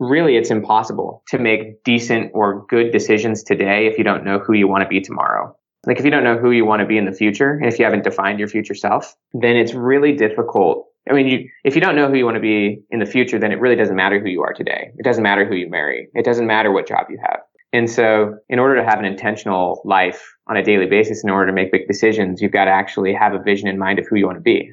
really it's impossible to make decent or good decisions today if you don't know who you want to be tomorrow. Like if you don't know who you want to be in the future, and if you haven't defined your future self, then it's really difficult. I mean, you, if you don't know who you want to be in the future, then it really doesn't matter who you are today. It doesn't matter who you marry. It doesn't matter what job you have. And so in order to have an intentional life on a daily basis, in order to make big decisions, you've got to actually have a vision in mind of who you want to be.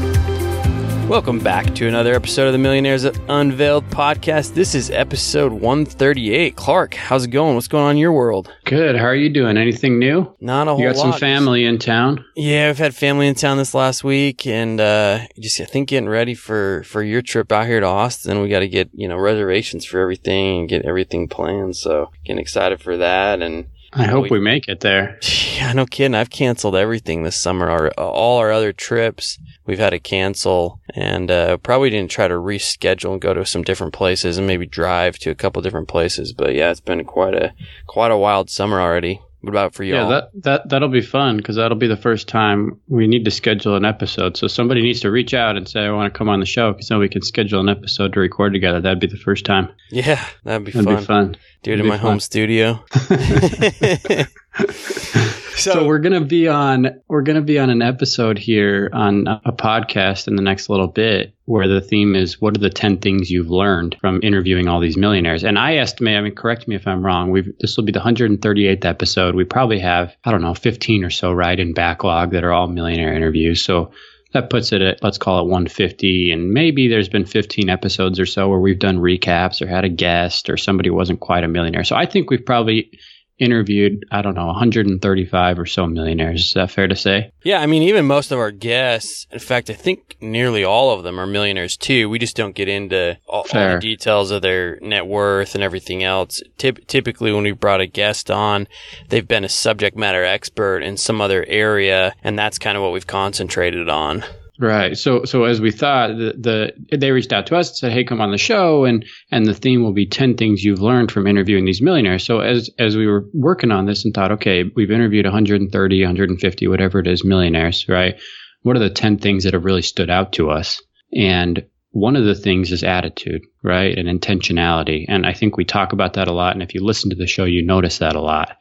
Welcome back to another episode of the Millionaires Unveiled podcast. This is episode 138. Clark, how's it going? What's going on in your world? Good. How are you doing? Anything new? Not a whole lot. You got some family in town? Yeah, we've had family in town this last week, and uh, just I think getting ready for for your trip out here to Austin. We got to get you know reservations for everything and get everything planned. So getting excited for that, and I hope we make it there. yeah, no kidding. I've canceled everything this summer. Our all our other trips we've had to cancel, and uh, probably didn't try to reschedule and go to some different places and maybe drive to a couple different places. But yeah, it's been quite a quite a wild summer already. What about for y'all? Yeah, that that that'll be fun because that'll be the first time we need to schedule an episode. So somebody needs to reach out and say, "I want to come on the show," because then we can schedule an episode to record together. That'd be the first time. yeah, that'd be That'd fun. be fun. Do it in my home studio. So, we're gonna be on we're gonna be on an episode here on a podcast in the next little bit where the theme is what are the ten things you've learned from interviewing all these millionaires. And I estimate, I mean, correct me if I'm wrong. We've this will be the 138th episode. We probably have I don't know 15 or so right in backlog that are all millionaire interviews. So that puts it at let's call it 150 and maybe there's been 15 episodes or so where we've done recaps or had a guest or somebody wasn't quite a millionaire so i think we've probably interviewed i don't know 135 or so millionaires is that fair to say Yeah, I mean, even most of our guests, in fact, I think nearly all of them are millionaires too. We just don't get into all, all the details of their net worth and everything else. Typ- typically, when we brought a guest on, they've been a subject matter expert in some other area, and that's kind of what we've concentrated on. Right so so as we thought the, the they reached out to us and said hey come on the show and and the theme will be 10 things you've learned from interviewing these millionaires so as as we were working on this and thought okay we've interviewed 130 150 whatever it is millionaires right what are the 10 things that have really stood out to us and one of the things is attitude, right? And intentionality. And I think we talk about that a lot. And if you listen to the show, you notice that a lot.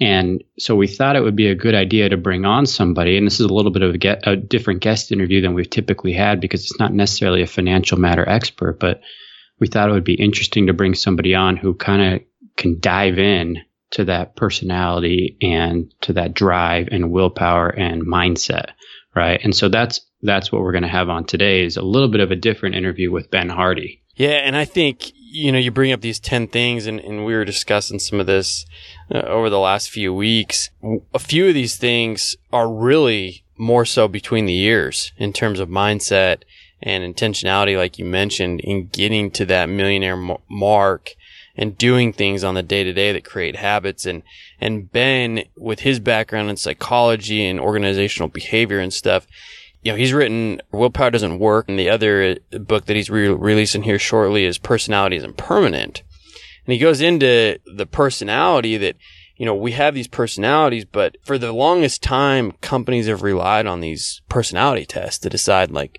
And so we thought it would be a good idea to bring on somebody. And this is a little bit of a, get, a different guest interview than we've typically had because it's not necessarily a financial matter expert, but we thought it would be interesting to bring somebody on who kind of can dive in to that personality and to that drive and willpower and mindset right and so that's that's what we're going to have on today is a little bit of a different interview with ben hardy Yeah, and I think you know you bring up these ten things, and, and we were discussing some of this uh, over the last few weeks. A few of these things are really more so between the years in terms of mindset and intentionality, like you mentioned, in getting to that millionaire m- mark and doing things on the day to day that create habits. And and Ben, with his background in psychology and organizational behavior and stuff, you know, he's written Willpower Doesn't Work, and the other book that he's re- releasing here shortly is Personality Isn't Permanent. And he goes into the personality that, you know, we have these personalities, but for the longest time, companies have relied on these personality tests to decide, like,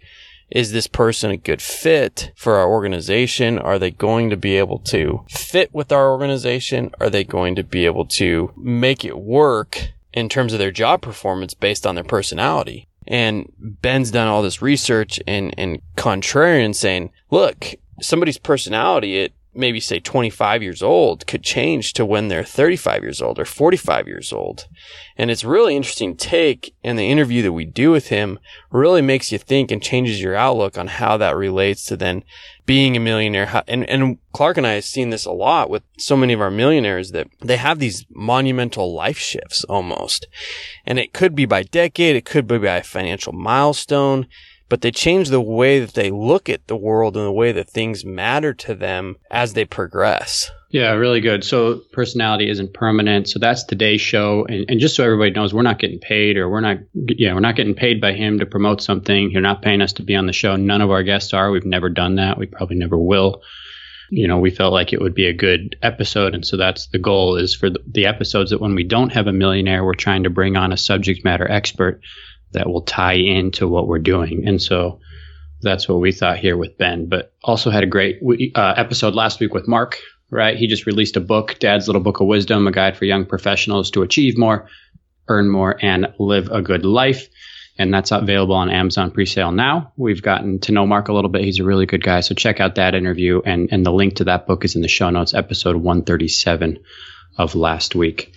is this person a good fit for our organization? Are they going to be able to fit with our organization? Are they going to be able to make it work in terms of their job performance based on their personality? And Ben's done all this research and, and contrarian saying, look, somebody's personality at maybe say 25 years old could change to when they're 35 years old or 45 years old. And it's really interesting take and the interview that we do with him really makes you think and changes your outlook on how that relates to then being a millionaire. And, and Clark and I have seen this a lot with so many of our millionaires that they have these monumental life shifts almost. And it could be by decade. It could be by financial milestone. But they change the way that they look at the world and the way that things matter to them as they progress. Yeah, really good. So personality isn't permanent. So that's today's show. And, and just so everybody knows, we're not getting paid or we're not, yeah, we're not getting paid by him to promote something. You're not paying us to be on the show. None of our guests are. We've never done that. We probably never will. You know, we felt like it would be a good episode. And so that's the goal is for the, the episodes that when we don't have a millionaire, we're trying to bring on a subject matter expert that will tie into what we're doing. And so that's what we thought here with Ben, but also had a great uh, episode last week with Mark right? He just released a book, Dad's Little Book of Wisdom, a guide for young professionals to achieve more, earn more, and live a good life. And that's available on Amazon presale now. We've gotten to know Mark a little bit. He's a really good guy. So check out that interview. And, and the link to that book is in the show notes, episode 137 of last week.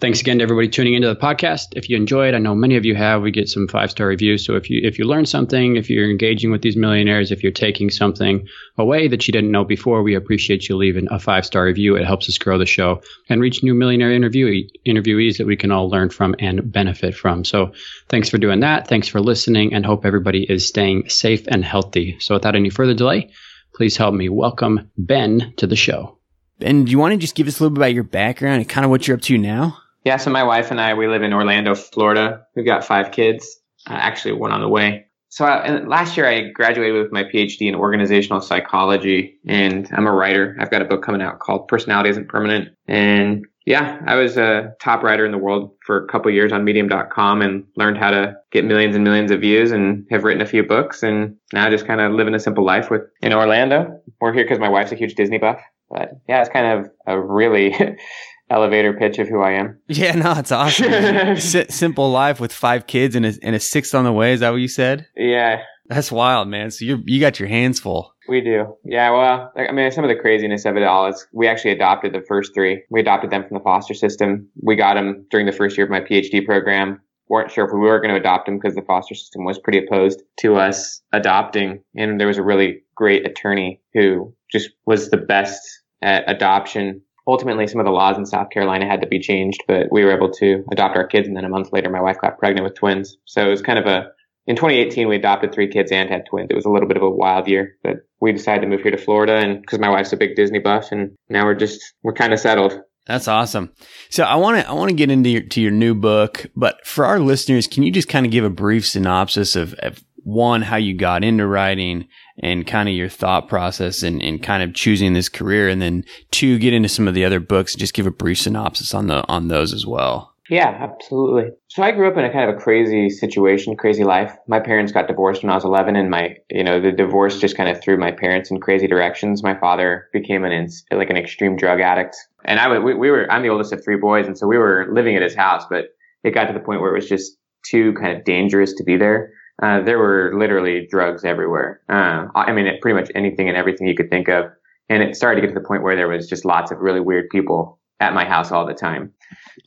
Thanks again to everybody tuning into the podcast. If you enjoyed, I know many of you have. We get some five star reviews. So if you if you learn something, if you're engaging with these millionaires, if you're taking something away that you didn't know before, we appreciate you leaving a five star review. It helps us grow the show and reach new millionaire interviewee, interviewees that we can all learn from and benefit from. So thanks for doing that. Thanks for listening, and hope everybody is staying safe and healthy. So without any further delay, please help me welcome Ben to the show. Ben, do you want to just give us a little bit about your background and kind of what you're up to now? Yeah, so my wife and I, we live in Orlando, Florida. We've got five kids, uh, actually one on the way. So I, last year I graduated with my PhD in organizational psychology and I'm a writer. I've got a book coming out called Personality Isn't Permanent. And yeah, I was a top writer in the world for a couple years on medium.com and learned how to get millions and millions of views and have written a few books and now I just kind of living a simple life with in Orlando. We're here because my wife's a huge Disney buff. But yeah, it's kind of a really elevator pitch of who I am. Yeah, no, it's awesome. S- simple life with five kids and a, and a sixth on the way. Is that what you said? Yeah. That's wild, man. So you you got your hands full. We do. Yeah, well, I mean, some of the craziness of it all is we actually adopted the first three. We adopted them from the foster system. We got them during the first year of my PhD program. weren't sure if we were going to adopt them because the foster system was pretty opposed to us adopting. And there was a really great attorney who just was the best at adoption ultimately some of the laws in South Carolina had to be changed, but we were able to adopt our kids. And then a month later, my wife got pregnant with twins. So it was kind of a, in 2018, we adopted three kids and had twins. It was a little bit of a wild year, but we decided to move here to Florida and because my wife's a big Disney buff and now we're just, we're kind of settled. That's awesome. So I want to I want to get into your to your new book, but for our listeners, can you just kind of give a brief synopsis of, of one how you got into writing and kind of your thought process and, and kind of choosing this career and then two get into some of the other books and just give a brief synopsis on the on those as well. Yeah absolutely. So i grew up in a kind of a crazy situation crazy life. My parents got divorced when i was 11 and my you know the divorce just kind of threw my parents in crazy directions. My father became an like an extreme drug addict. And i we, we were i'm the oldest of three boys and so we were living at his house but it got to the point where it was just too kind of dangerous to be there uh, there were literally drugs everywhere. Uh, I mean, pretty much anything and everything you could think of. And it started to get to the point where there was just lots of really weird people at my house all the time.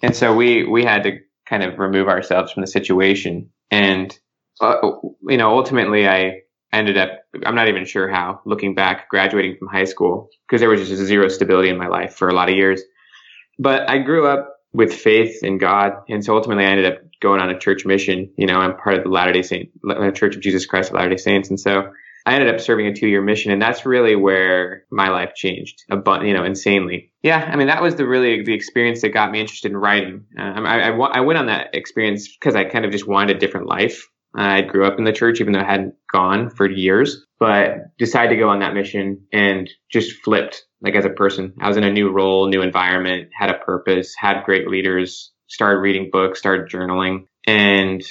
And so we, we had to kind of remove ourselves from the situation. And, uh, you know, ultimately I ended up, I'm not even sure how, looking back, graduating from high school, because there was just zero stability in my life for a lot of years. But I grew up with faith in God. And so ultimately I ended up going on a church mission. You know, I'm part of the Latter day Saint, Church of Jesus Christ of Latter day Saints. And so I ended up serving a two year mission and that's really where my life changed, a bu- you know, insanely. Yeah. I mean, that was the really the experience that got me interested in writing. Uh, I, I, I, went on that experience because I kind of just wanted a different life. I grew up in the church, even though I hadn't gone for years, but decided to go on that mission and just flipped like as a person. I was in a new role, new environment, had a purpose, had great leaders, started reading books, started journaling, and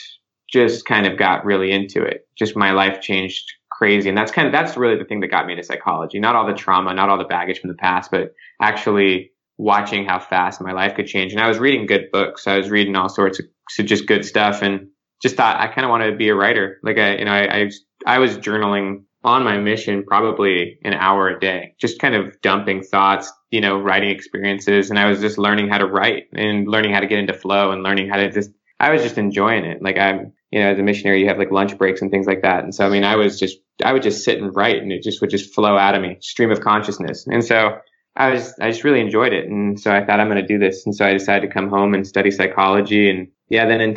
just kind of got really into it. Just my life changed crazy. And that's kind of, that's really the thing that got me into psychology. Not all the trauma, not all the baggage from the past, but actually watching how fast my life could change. And I was reading good books. I was reading all sorts of just good stuff and just thought I kind of wanted to be a writer. Like I, you know, I, I, I was journaling on my mission probably an hour a day, just kind of dumping thoughts, you know, writing experiences. And I was just learning how to write and learning how to get into flow and learning how to just, I was just enjoying it. Like I'm, you know, as a missionary, you have like lunch breaks and things like that. And so, I mean, I was just, I would just sit and write and it just would just flow out of me, stream of consciousness. And so I was, I just really enjoyed it. And so I thought I'm going to do this. And so I decided to come home and study psychology. And yeah, then in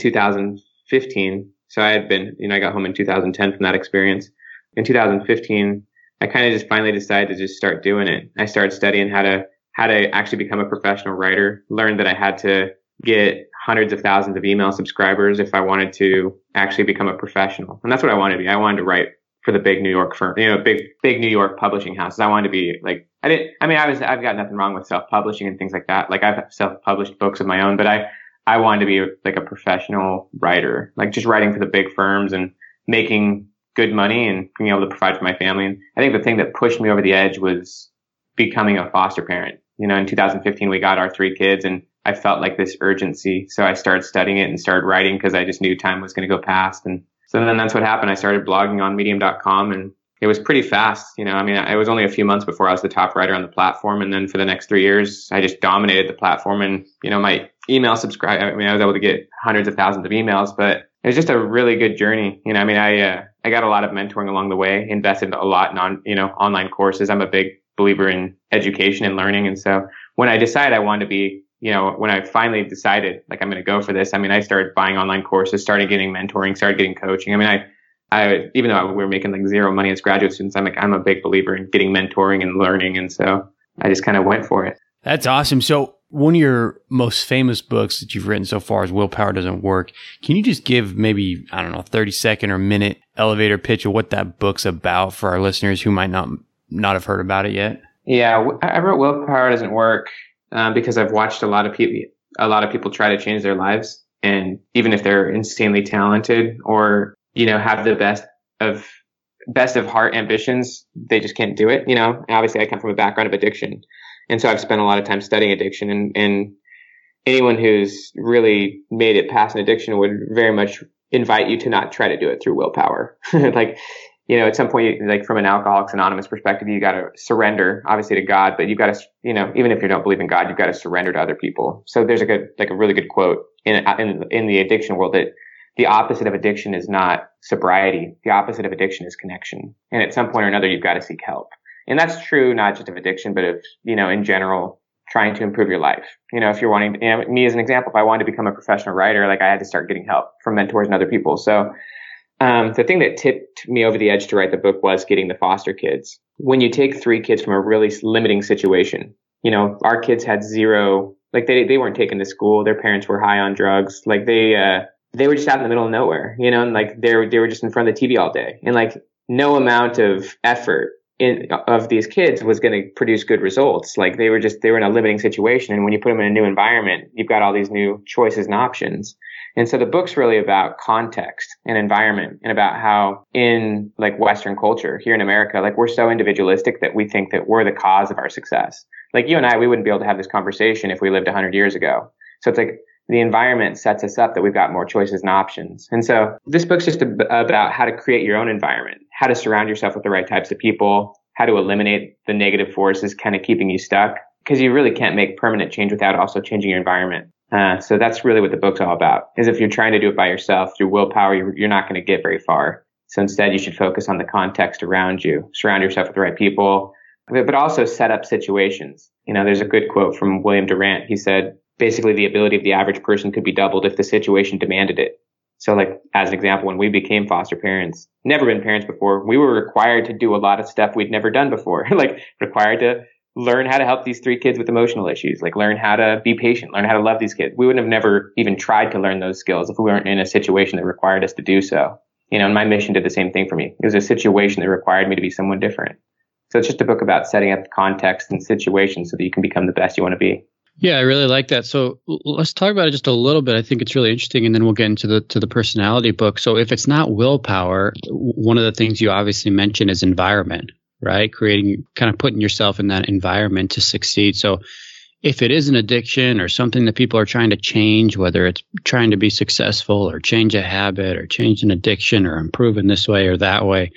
2015, So I had been, you know, I got home in 2010 from that experience. In 2015, I kind of just finally decided to just start doing it. I started studying how to, how to actually become a professional writer, learned that I had to get hundreds of thousands of email subscribers if I wanted to actually become a professional. And that's what I wanted to be. I wanted to write for the big New York firm, you know, big, big New York publishing houses. I wanted to be like, I didn't, I mean, I was, I've got nothing wrong with self-publishing and things like that. Like I've self-published books of my own, but I, I wanted to be like a professional writer, like just writing for the big firms and making good money and being able to provide for my family. And I think the thing that pushed me over the edge was becoming a foster parent. You know, in 2015, we got our three kids and I felt like this urgency. So I started studying it and started writing because I just knew time was going to go past. And so then that's what happened. I started blogging on medium.com and it was pretty fast. You know, I mean, it was only a few months before I was the top writer on the platform. And then for the next three years, I just dominated the platform and, you know, my email subscribe. I mean, I was able to get hundreds of thousands of emails, but it was just a really good journey. You know, I mean, I, uh, I got a lot of mentoring along the way, invested a lot in on, you know, online courses. I'm a big believer in education and learning. And so when I decided I wanted to be you know, when I finally decided like I'm going to go for this, I mean, I started buying online courses, started getting mentoring, started getting coaching. I mean, I, I, even though we were making like zero money as graduate students, I'm like, I'm a big believer in getting mentoring and learning. And so I just kind of went for it. That's awesome. So one of your most famous books that you've written so far is Willpower Doesn't Work. Can you just give maybe, I don't know, 30 second or minute elevator pitch of what that book's about for our listeners who might not, not have heard about it yet? Yeah. I wrote Willpower Doesn't Work um, because I've watched a lot of people, a lot of people try to change their lives. And even if they're insanely talented or, you know, have the best of, best of heart ambitions, they just can't do it. You know, obviously I come from a background of addiction. And so I've spent a lot of time studying addiction and, and anyone who's really made it past an addiction would very much invite you to not try to do it through willpower. like you know, at some point, like from an Alcoholics Anonymous perspective, you got to surrender, obviously, to God, but you've got to, you know, even if you don't believe in God, you've got to surrender to other people. So there's a good, like a really good quote in, in, in the addiction world that the opposite of addiction is not sobriety. The opposite of addiction is connection. And at some point or another, you've got to seek help. And that's true not just of addiction, but of, you know, in general, trying to improve your life. You know, if you're wanting, you know, me as an example, if I wanted to become a professional writer, like I had to start getting help from mentors and other people. So um, the thing that tipped me over the edge to write the book was getting the foster kids. When you take three kids from a really limiting situation, you know, our kids had zero, like they, they weren't taken to school. Their parents were high on drugs. Like they, uh, they were just out in the middle of nowhere, you know, and like they were, they were just in front of the TV all day and like no amount of effort in, of these kids was going to produce good results. Like they were just, they were in a limiting situation. And when you put them in a new environment, you've got all these new choices and options. And so the book's really about context and environment and about how in like Western culture here in America, like we're so individualistic that we think that we're the cause of our success. Like you and I, we wouldn't be able to have this conversation if we lived 100 years ago. So it's like the environment sets us up that we've got more choices and options. And so this book's just about how to create your own environment, how to surround yourself with the right types of people, how to eliminate the negative forces kind of keeping you stuck because you really can't make permanent change without also changing your environment. Uh, so that's really what the book's all about. Is if you're trying to do it by yourself through willpower, you're, you're not going to get very far. So instead, you should focus on the context around you. Surround yourself with the right people, but also set up situations. You know, there's a good quote from William Durant. He said, basically, the ability of the average person could be doubled if the situation demanded it. So, like as an example, when we became foster parents, never been parents before, we were required to do a lot of stuff we'd never done before. like required to learn how to help these three kids with emotional issues, like learn how to be patient, learn how to love these kids. We wouldn't have never even tried to learn those skills if we weren't in a situation that required us to do so. You know, and my mission did the same thing for me. It was a situation that required me to be someone different. So it's just a book about setting up the context and situations so that you can become the best you want to be. Yeah, I really like that. So let's talk about it just a little bit. I think it's really interesting, and then we'll get into the to the personality book. So if it's not willpower, one of the things you obviously mentioned is environment, right? Creating, kind of putting yourself in that environment to succeed. So if it is an addiction or something that people are trying to change, whether it's trying to be successful or change a habit or change an addiction or improve in this way or that way,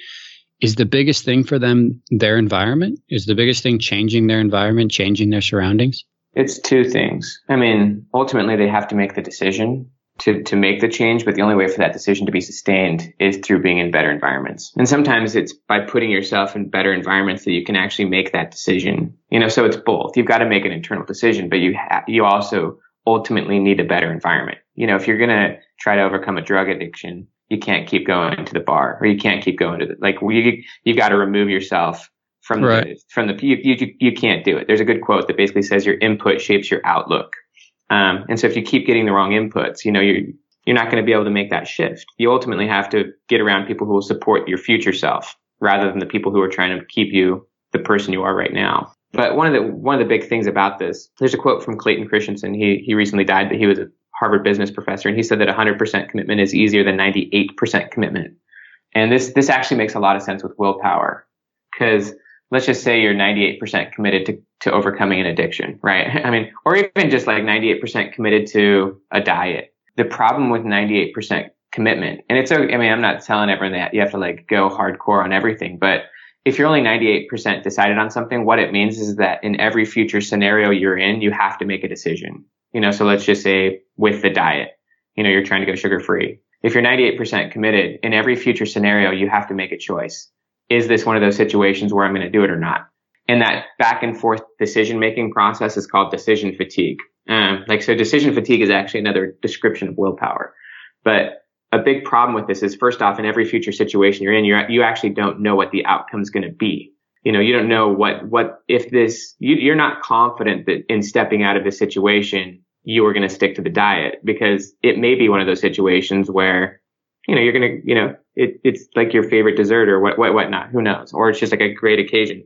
is the biggest thing for them their environment? Is the biggest thing changing their environment, changing their surroundings? It's two things. I mean, ultimately, they have to make the decision to, to make the change, but the only way for that decision to be sustained is through being in better environments. And sometimes it's by putting yourself in better environments that you can actually make that decision. You know, so it's both. You've got to make an internal decision, but you ha- you also ultimately need a better environment. You know, if you're going to try to overcome a drug addiction, you can't keep going to the bar or you can't keep going to the, like you, you've got to remove yourself from right. the, from the, you, you, you can't do it. There's a good quote that basically says your input shapes your outlook. Um, and so if you keep getting the wrong inputs, you know, you're, you're not going to be able to make that shift. You ultimately have to get around people who will support your future self rather than the people who are trying to keep you the person you are right now. But one of the one of the big things about this, there's a quote from Clayton Christensen. He he recently died, but he was a Harvard business professor, and he said that 100% commitment is easier than 98% commitment. And this this actually makes a lot of sense with willpower, because let's just say you're 98% committed to to overcoming an addiction, right? I mean, or even just like 98% committed to a diet. The problem with 98% commitment, and it's I mean, I'm not telling everyone that you have to like go hardcore on everything, but if you're only 98% decided on something, what it means is that in every future scenario you're in, you have to make a decision. You know, so let's just say with the diet, you know, you're trying to go sugar free. If you're 98% committed in every future scenario, you have to make a choice. Is this one of those situations where I'm going to do it or not? And that back and forth decision making process is called decision fatigue. Um, like, so decision fatigue is actually another description of willpower. But a big problem with this is first off, in every future situation you're in, you you actually don't know what the outcome is going to be. You know, you don't know what what if this you, you're not confident that in stepping out of this situation you are going to stick to the diet because it may be one of those situations where you know you're to you know it, it's like your favorite dessert or what what whatnot who knows or it's just like a great occasion.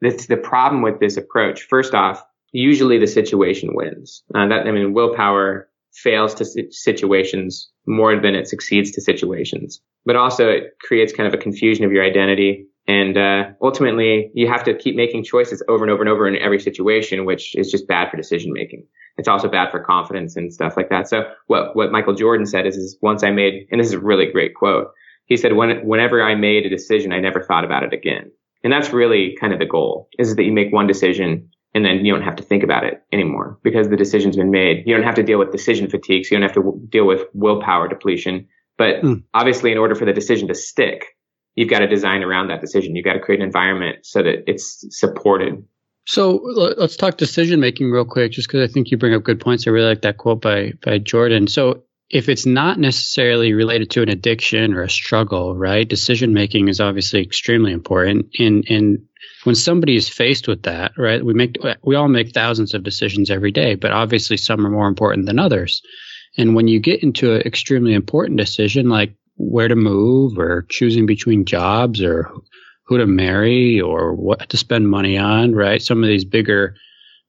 That's the problem with this approach. First off, usually the situation wins. Uh, that I mean, willpower fails to situations more than it succeeds to situations. But also it creates kind of a confusion of your identity. And uh, ultimately, you have to keep making choices over and over and over in every situation, which is just bad for decision making. It's also bad for confidence and stuff like that. So what what Michael Jordan said is, is once I made, and this is a really great quote. He said, when, whenever I made a decision, I never thought about it again. And that's really kind of the goal is that you make one decision and then you don't have to think about it anymore because the decision's been made. You don't have to deal with decision fatigue, so you don't have to w- deal with willpower depletion. But mm. obviously, in order for the decision to stick, you've got to design around that decision. You've got to create an environment so that it's supported. So let's talk decision making real quick, just because I think you bring up good points. I really like that quote by by Jordan. So if it's not necessarily related to an addiction or a struggle, right? Decision making is obviously extremely important. And and when somebody is faced with that, right? We make we all make thousands of decisions every day, but obviously some are more important than others. And when you get into an extremely important decision like where to move or choosing between jobs or who to marry or what to spend money on, right? Some of these bigger,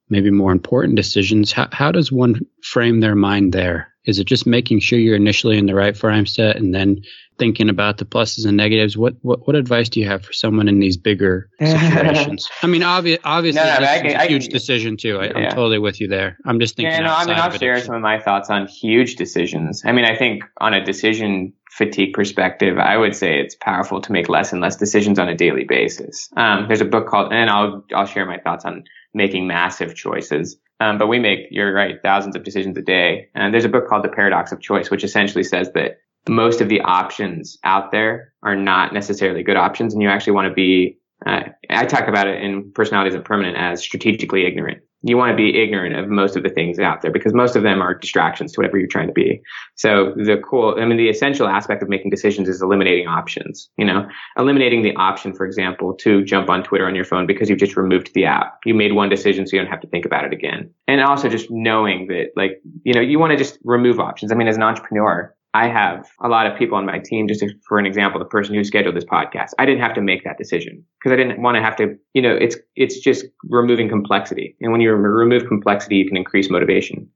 maybe more important decisions. How, how does one frame their mind there? Is it just making sure you're initially in the right frame set and then thinking about the pluses and negatives? What what, what advice do you have for someone in these bigger situations? I mean, obvi- obviously, no, no, this is a huge can, decision too. I, am totally with you there. I'm just thinking. Yeah, no, I mean, I'll share some of my thoughts on huge decisions. I mean, I think on a decision fatigue perspective, I would say it's powerful to make less and less decisions on a daily basis. Um, there's a book called, and I'll I'll share my thoughts on making massive choices. Um, but we make, you're right, thousands of decisions a day. And there's a book called The Paradox of Choice, which essentially says that most of the options out there are not necessarily good options. And you actually want to be, uh, I talk about it in Personality Isn't Permanent as strategically ignorant you want to be ignorant of most of the things out there because most of them are distractions to whatever you're trying to be. So the cool, I mean, the essential aspect of making decisions is eliminating options, you know, eliminating the option, for example, to jump on Twitter on your phone because you've just removed the app. You made one decision so you don't have to think about it again. And also just knowing that like, you know, you want to just remove options. I mean, as an entrepreneur, I have a lot of people on my team, just for an example, the person who scheduled this podcast, I didn't have to make that decision because I didn't want to have to, you know, it's, it's just removing complexity. And when you remove complexity, you can increase motivation.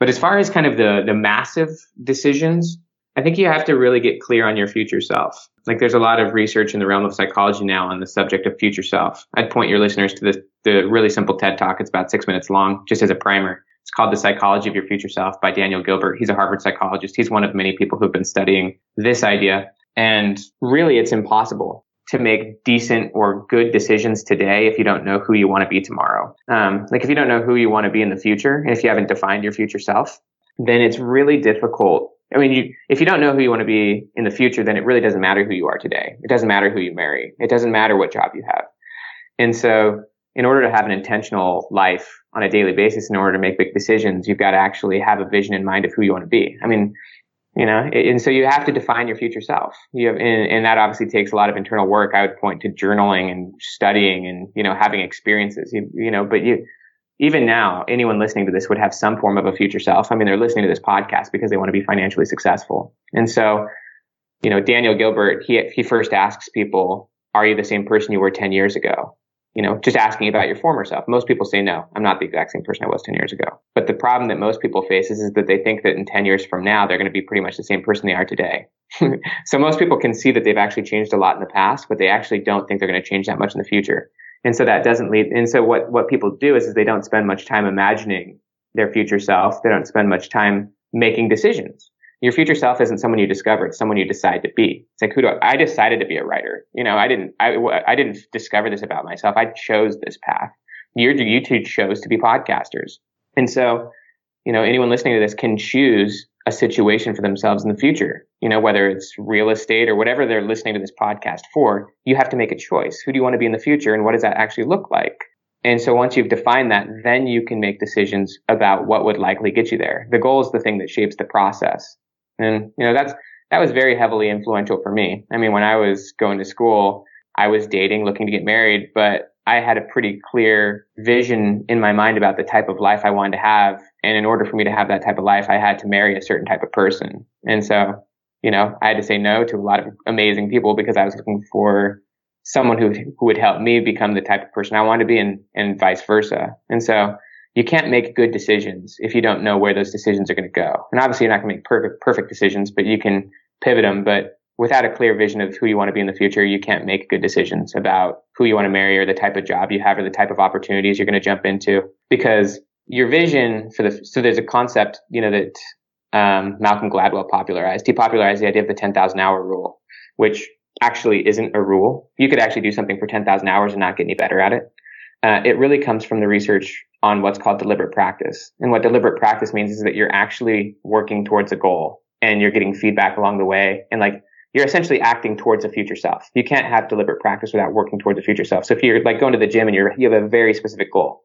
But as far as kind of the, the massive decisions, I think you have to really get clear on your future self. Like there's a lot of research in the realm of psychology now on the subject of future self. I'd point your listeners to the, the really simple TED talk. It's about six minutes long, just as a primer. It's called The Psychology of Your Future Self by Daniel Gilbert. He's a Harvard psychologist. He's one of many people who've been studying this idea. And really, it's impossible to make decent or good decisions today if you don't know who you want to be tomorrow. Um, like if you don't know who you want to be in the future, and if you haven't defined your future self, then it's really difficult. I mean, you, if you don't know who you want to be in the future, then it really doesn't matter who you are today. It doesn't matter who you marry. It doesn't matter what job you have. And so in order to have an intentional life on a daily basis, in order to make big decisions, you've got to actually have a vision in mind of who you want to be. I mean, you know, and so you have to define your future self. You have, and, and that obviously takes a lot of internal work. I would point to journaling and studying and, you know, having experiences, you, you know, but you, even now, anyone listening to this would have some form of a future self. I mean, they're listening to this podcast because they want to be financially successful. And so, you know, Daniel Gilbert, he, he first asks people, are you the same person you were 10 years ago? You know, just asking about your former self. Most people say, no, I'm not the exact same person I was 10 years ago. But the problem that most people face is, is that they think that in 10 years from now, they're going to be pretty much the same person they are today. so most people can see that they've actually changed a lot in the past, but they actually don't think they're going to change that much in the future. And so that doesn't lead. And so what, what people do is, is they don't spend much time imagining their future self. They don't spend much time making decisions. Your future self isn't someone you discover. It's someone you decide to be. It's like, who do I, I decided to be a writer. You know, I didn't, I, I didn't discover this about myself. I chose this path. You, you two chose to be podcasters. And so, you know, anyone listening to this can choose a situation for themselves in the future. You know, whether it's real estate or whatever they're listening to this podcast for, you have to make a choice. Who do you want to be in the future and what does that actually look like? And so once you've defined that, then you can make decisions about what would likely get you there. The goal is the thing that shapes the process. And, you know, that's, that was very heavily influential for me. I mean, when I was going to school, I was dating, looking to get married, but I had a pretty clear vision in my mind about the type of life I wanted to have. And in order for me to have that type of life, I had to marry a certain type of person. And so, you know, I had to say no to a lot of amazing people because I was looking for someone who, who would help me become the type of person I wanted to be and, and vice versa. And so you can't make good decisions if you don't know where those decisions are going to go. And obviously you're not going to make perfect, perfect decisions, but you can pivot them. But without a clear vision of who you want to be in the future, you can't make good decisions about who you want to marry or the type of job you have or the type of opportunities you're going to jump into because your vision for the, so there's a concept, you know, that, um, Malcolm Gladwell popularized. He popularized the idea of the 10,000 hour rule, which actually isn't a rule. You could actually do something for 10,000 hours and not get any better at it. Uh, it really comes from the research on what's called deliberate practice. And what deliberate practice means is that you're actually working towards a goal and you're getting feedback along the way. And like you're essentially acting towards a future self. You can't have deliberate practice without working towards a future self. So if you're like going to the gym and you're, you have a very specific goal,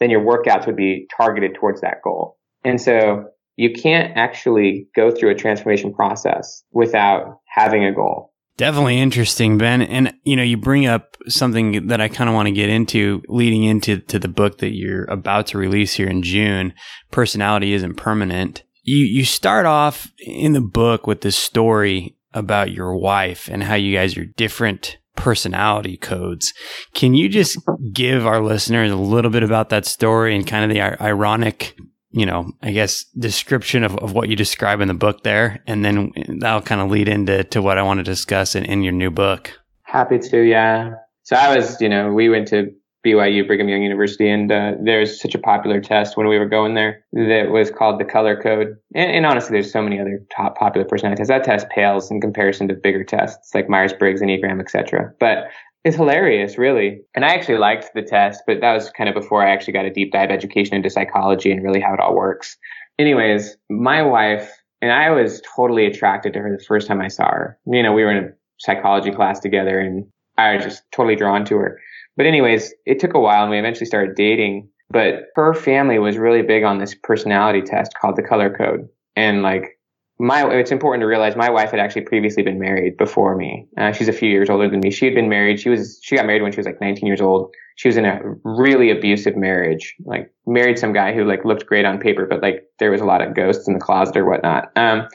then your workouts would be targeted towards that goal. And so you can't actually go through a transformation process without having a goal. Definitely interesting, Ben. And you know, you bring up something that I kind of want to get into leading into to the book that you're about to release here in June. Personality isn't permanent. You you start off in the book with this story about your wife and how you guys are different personality codes. Can you just give our listeners a little bit about that story and kind of the ironic, you know, I guess description of, of what you describe in the book there? And then that'll kind of lead into to what I want to discuss in, in your new book. Happy to, yeah. So I was, you know, we went to BYU, Brigham Young University, and uh, there's such a popular test when we were going there that was called the color code. And, and, honestly, there's so many other top popular personality tests. That test pales in comparison to bigger tests like Myers Briggs, Enneagram, etc. But it's hilarious, really. And I actually liked the test, but that was kind of before I actually got a deep dive education into psychology and really how it all works. Anyways, my wife and I was totally attracted to her the first time I saw her. You know, we were in a psychology class together and I was just totally drawn to her. But anyways, it took a while and we eventually started dating. But her family was really big on this personality test called the color code. And like my, it's important to realize my wife had actually previously been married before me. Uh, she's a few years older than me. She had been married. She was, she got married when she was like 19 years old. She was in a really abusive marriage, like married some guy who like looked great on paper, but like there was a lot of ghosts in the closet or whatnot. Um,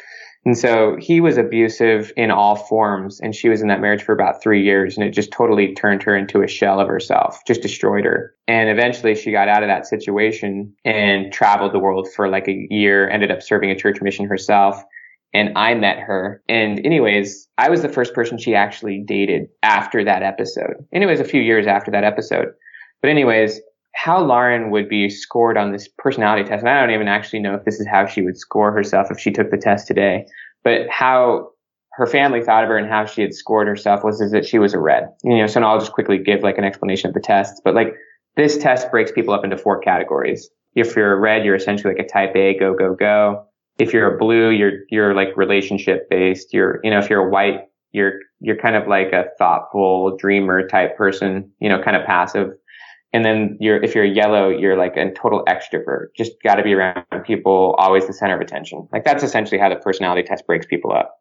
and so he was abusive in all forms. And she was in that marriage for about three years. And it just totally turned her into a shell of herself, just destroyed her. And eventually she got out of that situation and traveled the world for like a year, ended up serving a church mission herself. And I met her. And anyways, I was the first person she actually dated after that episode. Anyways, a few years after that episode. But anyways, how Lauren would be scored on this personality test, and I don't even actually know if this is how she would score herself if she took the test today, but how her family thought of her and how she had scored herself was is that she was a red. You know, so I'll just quickly give like an explanation of the tests, but like this test breaks people up into four categories. If you're a red, you're essentially like a type A, go, go, go. If you're a blue, you're, you're like relationship based. You're, you know, if you're a white, you're, you're kind of like a thoughtful dreamer type person, you know, kind of passive And then you're, if you're yellow, you're like a total extrovert. Just got to be around people, always the center of attention. Like that's essentially how the personality test breaks people up.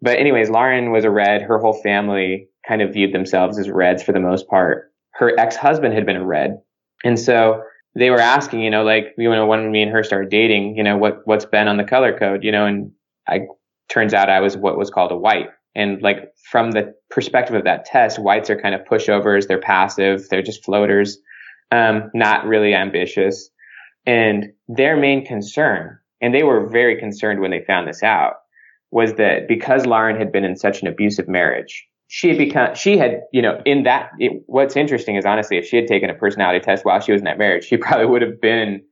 But anyways, Lauren was a red. Her whole family kind of viewed themselves as reds for the most part. Her ex-husband had been a red. And so they were asking, you know, like, you know, when me and her started dating, you know, what, what's been on the color code, you know, and I, turns out I was what was called a white. And like from the perspective of that test, whites are kind of pushovers. They're passive. They're just floaters. Um, not really ambitious. And their main concern, and they were very concerned when they found this out, was that because Lauren had been in such an abusive marriage, she had become, she had, you know, in that, it, what's interesting is honestly, if she had taken a personality test while she was in that marriage, she probably would have been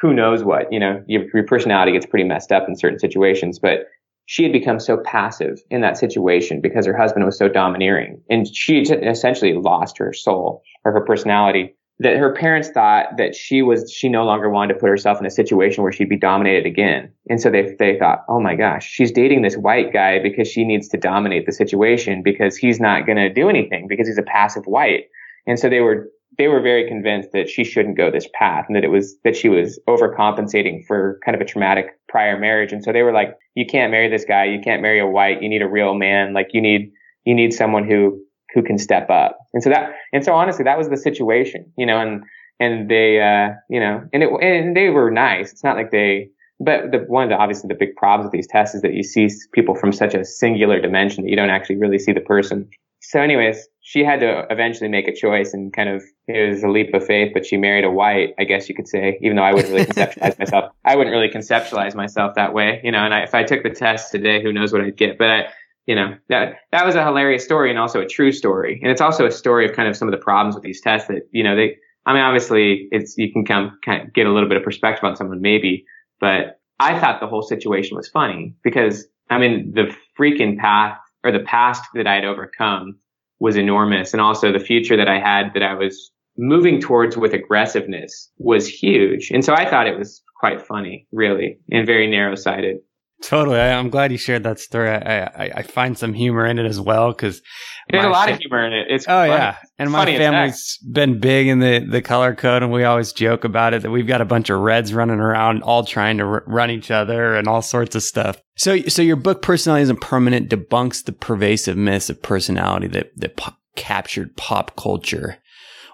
who knows what, you know, your, your personality gets pretty messed up in certain situations, but she had become so passive in that situation because her husband was so domineering and she essentially lost her soul or her personality that her parents thought that she was she no longer wanted to put herself in a situation where she'd be dominated again. And so they they thought oh my gosh she's dating this white guy because she needs to dominate the situation because he's not going to do anything because he's a passive white. And so they were they were very convinced that she shouldn't go this path and that it was that she was overcompensating for kind of a traumatic prior marriage. And so they were like you can't marry this guy. You can't marry a white. You need a real man. Like you need you need someone who who can step up. And so that, and so honestly, that was the situation, you know, and, and they, uh, you know, and it, and they were nice. It's not like they, but the one of the, obviously the big problems with these tests is that you see people from such a singular dimension that you don't actually really see the person. So anyways, she had to eventually make a choice and kind of, it was a leap of faith, but she married a white, I guess you could say, even though I wouldn't really conceptualize myself. I wouldn't really conceptualize myself that way, you know, and I, if I took the test today, who knows what I'd get, but I, you know that that was a hilarious story and also a true story. And it's also a story of kind of some of the problems with these tests that you know they i mean obviously it's you can come kind of get a little bit of perspective on someone maybe but i thought the whole situation was funny because i mean the freaking path or the past that i had overcome was enormous. And also the future that i had that i was moving towards with aggressiveness was huge. And so i thought it was quite funny really and very narrow sighted Totally. I, am glad you shared that story. I, I, I, find some humor in it as well because there's a lot fa- of humor in it. It's oh funny. yeah, and it's my family's been big in the the color code, and we always joke about it that we've got a bunch of reds running around, all trying to r- run each other and all sorts of stuff. So, so your book, "Personality Isn't Permanent," debunks the pervasive myths of personality that that po- captured pop culture.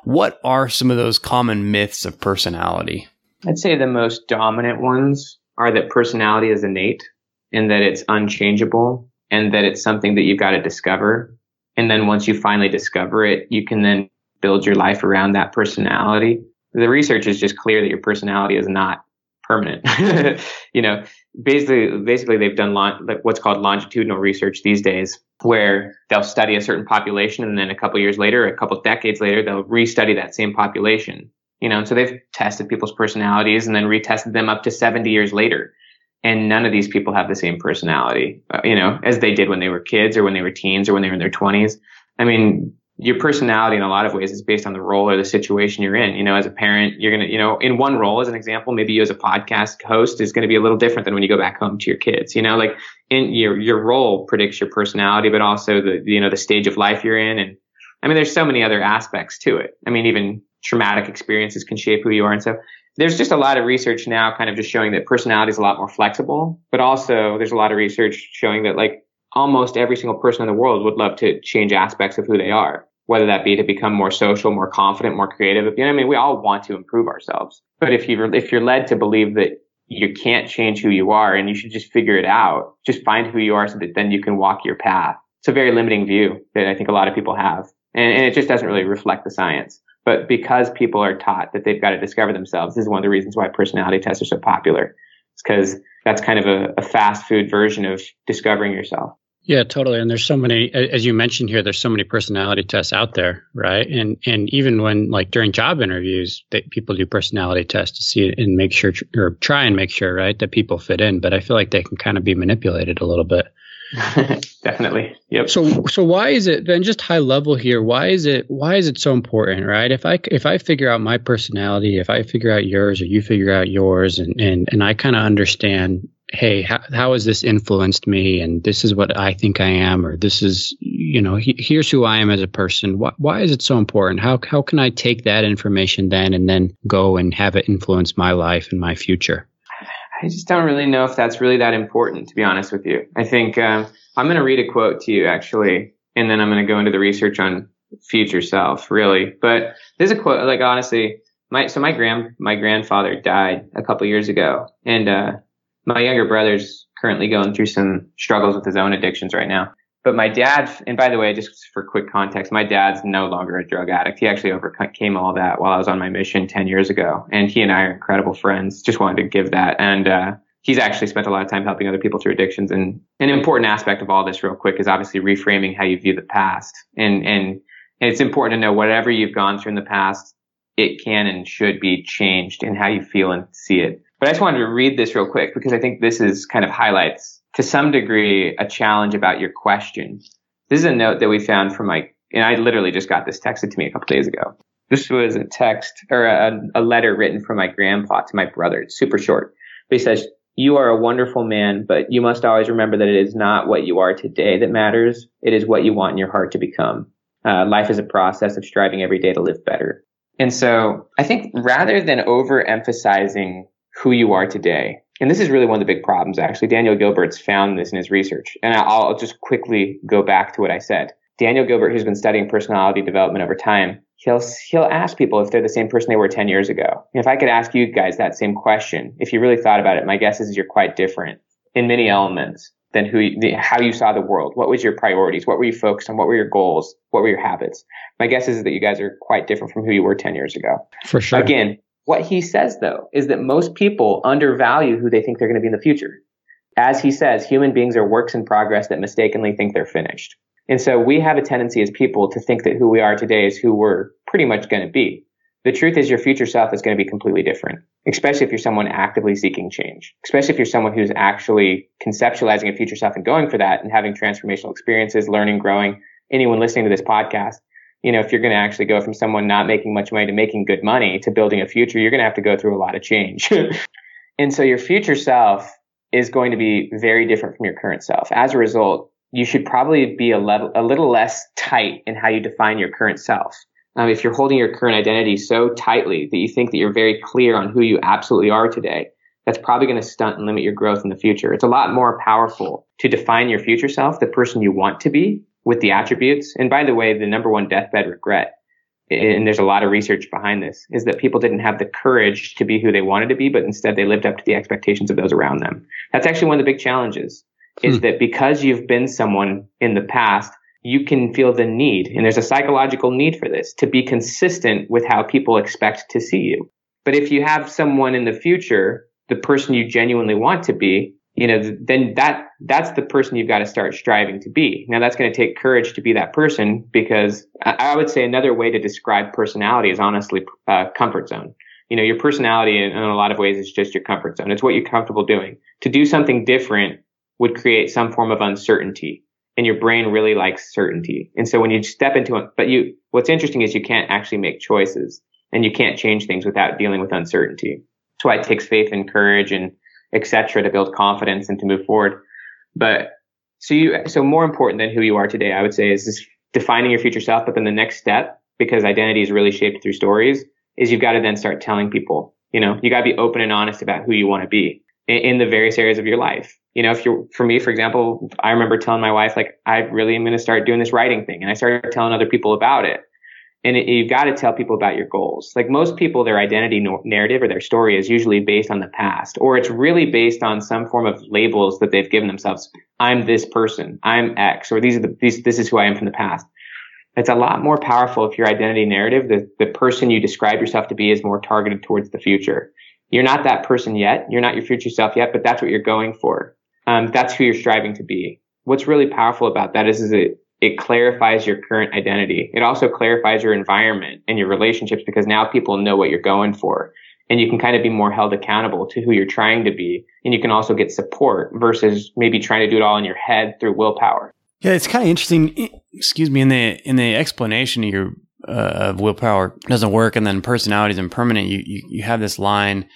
What are some of those common myths of personality? I'd say the most dominant ones are that personality is innate and that it's unchangeable and that it's something that you've got to discover. And then once you finally discover it, you can then build your life around that personality. The research is just clear that your personality is not permanent. you know, basically, basically they've done long, what's called longitudinal research these days, where they'll study a certain population and then a couple years later, a couple decades later, they'll restudy that same population. You know, so they've tested people's personalities and then retested them up to 70 years later and none of these people have the same personality, uh, you know, as they did when they were kids or when they were teens or when they were in their 20s. I mean, your personality in a lot of ways is based on the role or the situation you're in. You know, as a parent, you're going to, you know, in one role, as an example, maybe you as a podcast host is going to be a little different than when you go back home to your kids. You know, like in your, your role predicts your personality, but also the, you know, the stage of life you're in. And I mean, there's so many other aspects to it. I mean, even traumatic experiences can shape who you are and stuff there's just a lot of research now kind of just showing that personality is a lot more flexible, but also there's a lot of research showing that like almost every single person in the world would love to change aspects of who they are, whether that be to become more social, more confident, more creative. You know, I mean, we all want to improve ourselves, but if you're, if you're led to believe that you can't change who you are and you should just figure it out, just find who you are so that then you can walk your path. It's a very limiting view that I think a lot of people have. And, and it just doesn't really reflect the science. But because people are taught that they've got to discover themselves, this is one of the reasons why personality tests are so popular. It's because that's kind of a, a fast food version of discovering yourself. Yeah, totally. And there's so many, as you mentioned here, there's so many personality tests out there, right? And and even when like during job interviews, they, people do personality tests to see and make sure or try and make sure, right, that people fit in. But I feel like they can kind of be manipulated a little bit. Definitely. Yep. So so why is it then just high level here? Why is it why is it so important, right? If I if I figure out my personality, if I figure out yours or you figure out yours and and and I kind of understand hey, how, how has this influenced me? And this is what I think I am, or this is, you know, he, here's who I am as a person. Why, why is it so important? How, how can I take that information then and then go and have it influence my life and my future? I just don't really know if that's really that important, to be honest with you. I think um, I'm going to read a quote to you, actually, and then I'm going to go into the research on future self, really. But there's a quote, like honestly, my so my grand my grandfather died a couple years ago, and uh, my younger brother's currently going through some struggles with his own addictions right now. But my dad, and by the way, just for quick context, my dad's no longer a drug addict. He actually overcame all that while I was on my mission 10 years ago. And he and I are incredible friends. Just wanted to give that. And, uh, he's actually spent a lot of time helping other people through addictions. And an important aspect of all this real quick is obviously reframing how you view the past. And, and, and it's important to know whatever you've gone through in the past, it can and should be changed in how you feel and see it. But I just wanted to read this real quick because I think this is kind of highlights to some degree a challenge about your question. This is a note that we found from my, and I literally just got this texted to me a couple days ago. This was a text or a, a letter written from my grandpa to my brother. It's super short. But he says, you are a wonderful man, but you must always remember that it is not what you are today that matters. It is what you want in your heart to become. Uh, life is a process of striving every day to live better. And so I think rather than overemphasizing who you are today, and this is really one of the big problems, actually, Daniel Gilbert's found this in his research. And I'll just quickly go back to what I said. Daniel Gilbert, who's been studying personality development over time, he'll, he'll ask people if they're the same person they were 10 years ago. if I could ask you guys that same question, if you really thought about it, my guess is you're quite different in many elements than who the, how you saw the world. What was your priorities? What were you focused on? What were your goals? What were your habits? My guess is that you guys are quite different from who you were 10 years ago. For sure. Again, what he says though is that most people undervalue who they think they're going to be in the future. As he says, human beings are works in progress that mistakenly think they're finished. And so we have a tendency as people to think that who we are today is who we're pretty much going to be. The truth is your future self is going to be completely different, especially if you're someone actively seeking change, especially if you're someone who's actually conceptualizing a future self and going for that and having transformational experiences, learning, growing. Anyone listening to this podcast, you know, if you're going to actually go from someone not making much money to making good money to building a future, you're going to have to go through a lot of change. and so your future self is going to be very different from your current self. As a result, you should probably be a, level, a little less tight in how you define your current self um, if you're holding your current identity so tightly that you think that you're very clear on who you absolutely are today, that's probably going to stunt and limit your growth in the future. It's a lot more powerful to define your future self, the person you want to be with the attributes. And by the way, the number one deathbed regret, and there's a lot of research behind this, is that people didn't have the courage to be who they wanted to be, but instead they lived up to the expectations of those around them. That's actually one of the big challenges is hmm. that because you've been someone in the past you can feel the need, and there's a psychological need for this, to be consistent with how people expect to see you. But if you have someone in the future, the person you genuinely want to be, you know, then that, that's the person you've got to start striving to be. Now that's going to take courage to be that person because I, would say another way to describe personality is honestly uh, comfort zone. You know, your personality in, in a lot of ways is just your comfort zone. It's what you're comfortable doing. To do something different would create some form of uncertainty and your brain really likes certainty. And so when you step into it, but you, what's interesting is you can't actually make choices and you can't change things without dealing with uncertainty. That's why it takes faith and courage and etc. to build confidence and to move forward. But so you, so more important than who you are today, I would say is this defining your future self. But then the next step, because identity is really shaped through stories, is you've got to then start telling people, you know, you got to be open and honest about who you want to be in, in the various areas of your life you know, if you're, for me, for example, I remember telling my wife, like, I really am going to start doing this writing thing. And I started telling other people about it. And it, you've got to tell people about your goals. Like most people, their identity no- narrative or their story is usually based on the past, or it's really based on some form of labels that they've given themselves. I'm this person. I'm X, or these are the, these, this is who I am from the past. It's a lot more powerful if your identity narrative, the, the person you describe yourself to be is more targeted towards the future. You're not that person yet. You're not your future self yet, but that's what you're going for um, that's who you're striving to be. What's really powerful about that is, is it, it clarifies your current identity. It also clarifies your environment and your relationships because now people know what you're going for and you can kind of be more held accountable to who you're trying to be. And you can also get support versus maybe trying to do it all in your head through willpower. Yeah, it's kind of interesting. Excuse me, in the in the explanation of your uh, of willpower doesn't work, and then personality is impermanent. You, you you have this line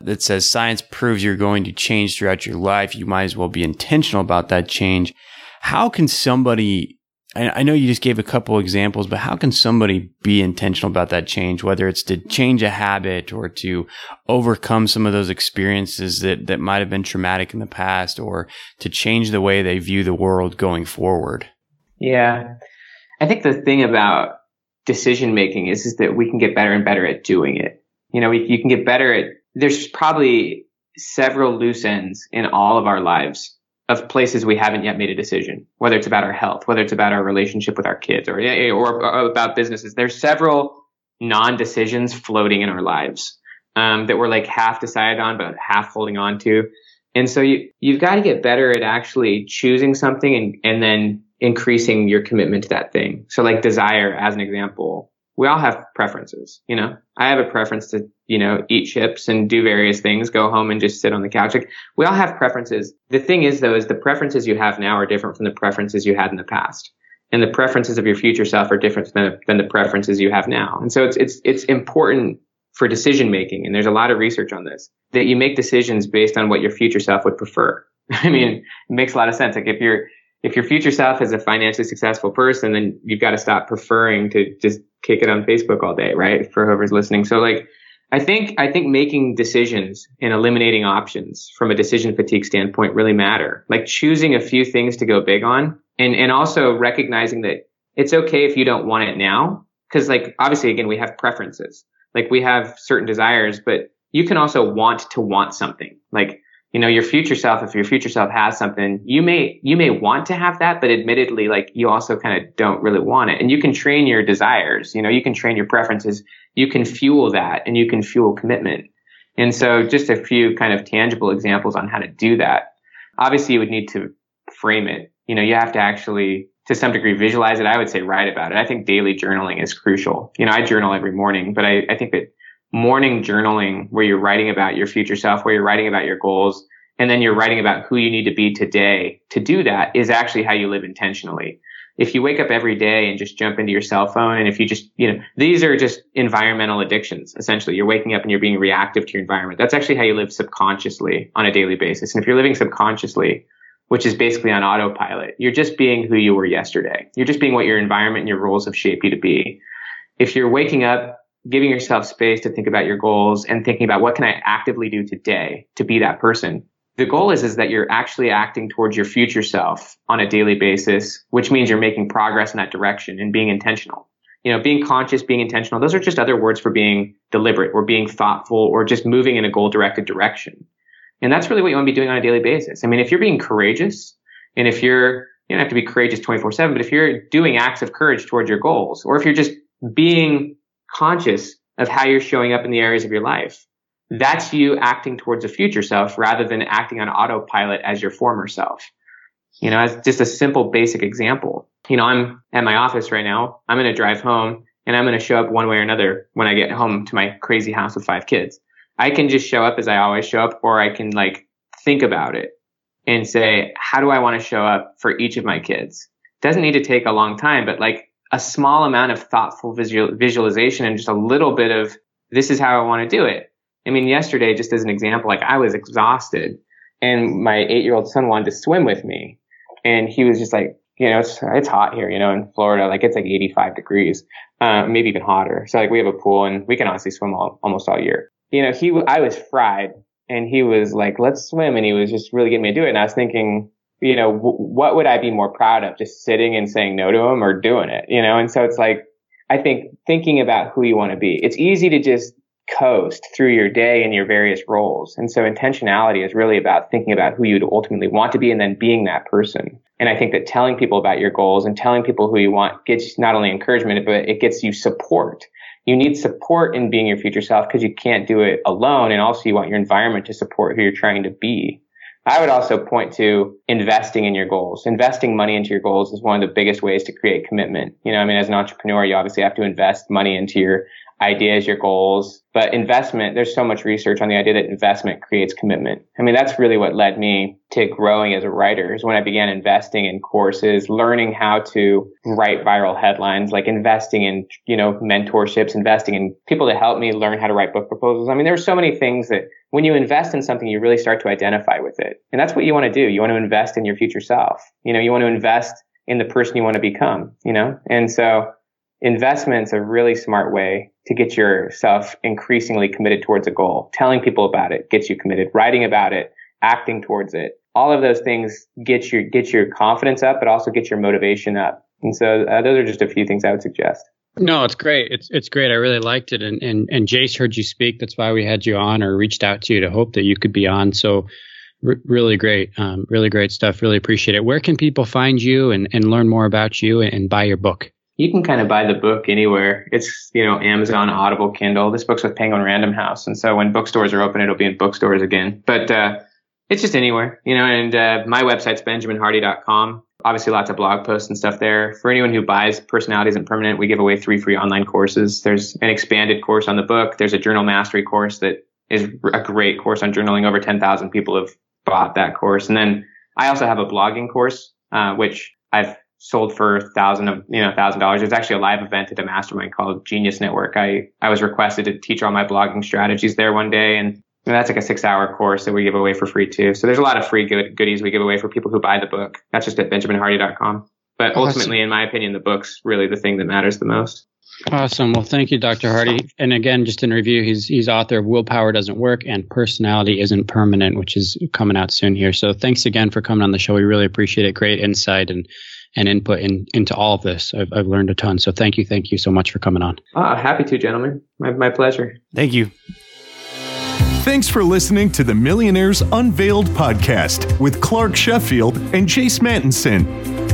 that says science proves you're going to change throughout your life. You might as well be intentional about that change. How can somebody I know you just gave a couple examples, but how can somebody be intentional about that change, whether it's to change a habit or to overcome some of those experiences that, that might have been traumatic in the past or to change the way they view the world going forward? Yeah. I think the thing about decision making is, is that we can get better and better at doing it. You know, you can get better at, there's probably several loose ends in all of our lives of places we haven't yet made a decision, whether it's about our health, whether it's about our relationship with our kids or, or, or about businesses. There's several non-decisions floating in our lives, um, that we're like half decided on, but half holding on to. And so you, you've got to get better at actually choosing something and, and then increasing your commitment to that thing. So like desire as an example, we all have preferences, you know, I have a preference to, you know, eat chips and do various things, go home and just sit on the couch. Like we all have preferences. The thing is though, is the preferences you have now are different from the preferences you had in the past. And the preferences of your future self are different than, than the preferences you have now. And so it's, it's, it's important for decision making. And there's a lot of research on this that you make decisions based on what your future self would prefer. I mean, it makes a lot of sense. Like if you're, if your future self is a financially successful person, then you've got to stop preferring to just kick it on Facebook all day, right? For whoever's listening. So like, I think, I think making decisions and eliminating options from a decision fatigue standpoint really matter. Like choosing a few things to go big on and, and also recognizing that it's okay if you don't want it now. Cause like, obviously, again, we have preferences. Like we have certain desires, but you can also want to want something. Like, you know, your future self, if your future self has something, you may, you may want to have that, but admittedly, like you also kind of don't really want it. And you can train your desires, you know, you can train your preferences. You can fuel that and you can fuel commitment. And so just a few kind of tangible examples on how to do that. Obviously, you would need to frame it. You know, you have to actually, to some degree, visualize it. I would say write about it. I think daily journaling is crucial. You know, I journal every morning, but I, I think that morning journaling where you're writing about your future self, where you're writing about your goals, and then you're writing about who you need to be today to do that is actually how you live intentionally. If you wake up every day and just jump into your cell phone, and if you just, you know, these are just environmental addictions, essentially. You're waking up and you're being reactive to your environment. That's actually how you live subconsciously on a daily basis. And if you're living subconsciously, which is basically on autopilot, you're just being who you were yesterday. You're just being what your environment and your rules have shaped you to be. If you're waking up giving yourself space to think about your goals and thinking about what can I actively do today to be that person. The goal is, is that you're actually acting towards your future self on a daily basis, which means you're making progress in that direction and being intentional. You know, being conscious, being intentional, those are just other words for being deliberate or being thoughtful or just moving in a goal directed direction. And that's really what you want to be doing on a daily basis. I mean, if you're being courageous and if you're, you don't have to be courageous 24 seven, but if you're doing acts of courage towards your goals or if you're just being conscious of how you're showing up in the areas of your life. That's you acting towards a future self rather than acting on autopilot as your former self. You know, as just a simple basic example. You know, I'm at my office right now. I'm going to drive home and I'm going to show up one way or another when I get home to my crazy house with five kids. I can just show up as I always show up or I can like think about it and say, how do I want to show up for each of my kids? Doesn't need to take a long time, but like a small amount of thoughtful visual, visualization and just a little bit of this is how I want to do it. I mean, yesterday, just as an example, like I was exhausted and my eight year old son wanted to swim with me. And he was just like, you know, it's, it's hot here, you know, in Florida, like it's like 85 degrees, uh, maybe even hotter. So like we have a pool and we can honestly swim all, almost all year. You know, he, I was fried and he was like, let's swim. And he was just really getting me to do it. And I was thinking, you know, w- what would I be more proud of? Just sitting and saying no to him or doing it, you know? And so it's like, I think thinking about who you want to be, it's easy to just coast through your day and your various roles. And so intentionality is really about thinking about who you'd ultimately want to be and then being that person. And I think that telling people about your goals and telling people who you want gets not only encouragement, but it gets you support. You need support in being your future self because you can't do it alone. And also you want your environment to support who you're trying to be. I would also point to investing in your goals. Investing money into your goals is one of the biggest ways to create commitment. You know, I mean, as an entrepreneur, you obviously have to invest money into your ideas, your goals. But investment, there's so much research on the idea that investment creates commitment. I mean, that's really what led me to growing as a writer is when I began investing in courses, learning how to write viral headlines, like investing in, you know, mentorships, investing in people to help me learn how to write book proposals. I mean, there are so many things that when you invest in something, you really start to identify with it. And that's what you want to do. You want to invest in your future self. You know, you want to invest in the person you want to become, you know? And so investment's a really smart way to get yourself increasingly committed towards a goal. Telling people about it gets you committed. Writing about it, acting towards it. All of those things get your, get your confidence up, but also get your motivation up. And so uh, those are just a few things I would suggest. No, it's great. It's it's great. I really liked it, and and and Chase heard you speak. That's why we had you on, or reached out to you to hope that you could be on. So, r- really great, um, really great stuff. Really appreciate it. Where can people find you and and learn more about you and, and buy your book? You can kind of buy the book anywhere. It's you know Amazon, Audible, Kindle. This book's with Penguin Random House, and so when bookstores are open, it'll be in bookstores again. But uh, it's just anywhere, you know. And uh, my website's benjaminhardy.com obviously lots of blog posts and stuff there. For anyone who buys Personality Isn't Permanent, we give away three free online courses. There's an expanded course on the book. There's a journal mastery course that is a great course on journaling. Over 10,000 people have bought that course. And then I also have a blogging course, uh, which I've sold for a thousand of, you know, thousand dollars. There's actually a live event at a mastermind called Genius Network. I, I was requested to teach all my blogging strategies there one day and and that's like a six hour course that we give away for free too. So there's a lot of free good, goodies we give away for people who buy the book. That's just at benjaminhardy.com. But ultimately, in my opinion, the book's really the thing that matters the most. Awesome. Well, thank you, Dr. Hardy. And again, just in review, he's he's author of Willpower Doesn't Work and Personality Isn't Permanent, which is coming out soon here. So thanks again for coming on the show. We really appreciate it. Great insight and and input in, into all of this. I've, I've learned a ton. So thank you, thank you so much for coming on. Ah, happy to, gentlemen. My, my pleasure. Thank you. Thanks for listening to the Millionaires Unveiled podcast with Clark Sheffield and Chase Mattinson.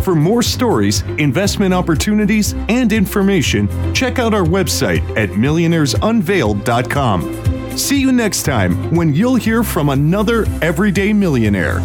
For more stories, investment opportunities, and information, check out our website at millionairesunveiled.com. See you next time when you'll hear from another everyday millionaire.